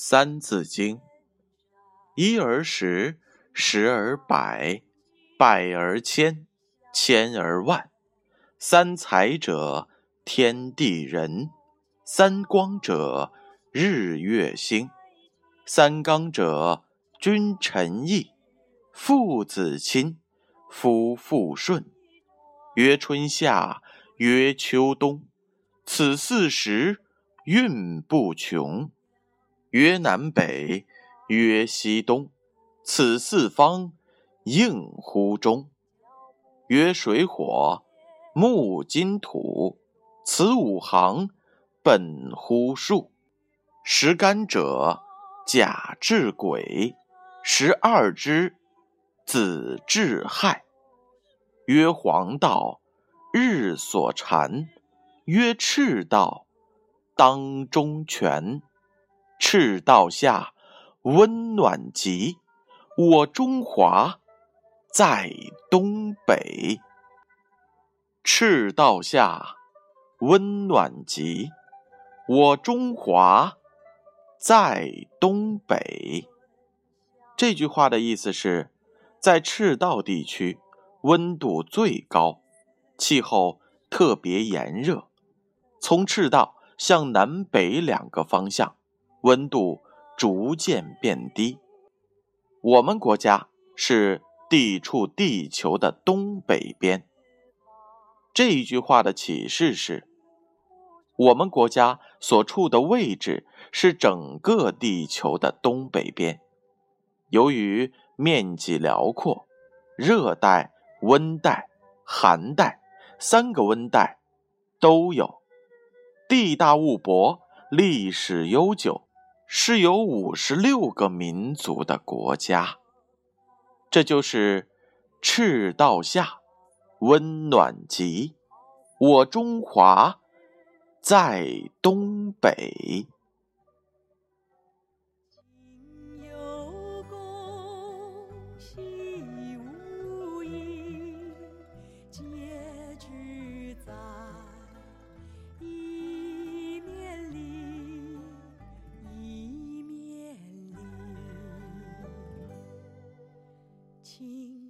三字经：一而十，十而百，百而千，千而万。三才者，天地人；三光者，日月星；三纲者，君臣义；父子亲，夫妇顺。曰春夏，曰秋冬，此四时运不穷。曰南北，曰西东，此四方应乎中。曰水火，木金土，此五行本乎数。十干者，甲至癸；十二支，子至亥。曰黄道，日所缠；曰赤道，当中权。赤道下，温暖极。我中华在东北。赤道下，温暖极。我中华在东北。这句话的意思是，在赤道地区，温度最高，气候特别炎热。从赤道向南北两个方向。温度逐渐变低。我们国家是地处地球的东北边。这一句话的启示是：我们国家所处的位置是整个地球的东北边。由于面积辽阔，热带、温带、寒带三个温带都有，地大物博，历史悠久。是有五十六个民族的国家，这就是赤道下，温暖极。我中华在东北。听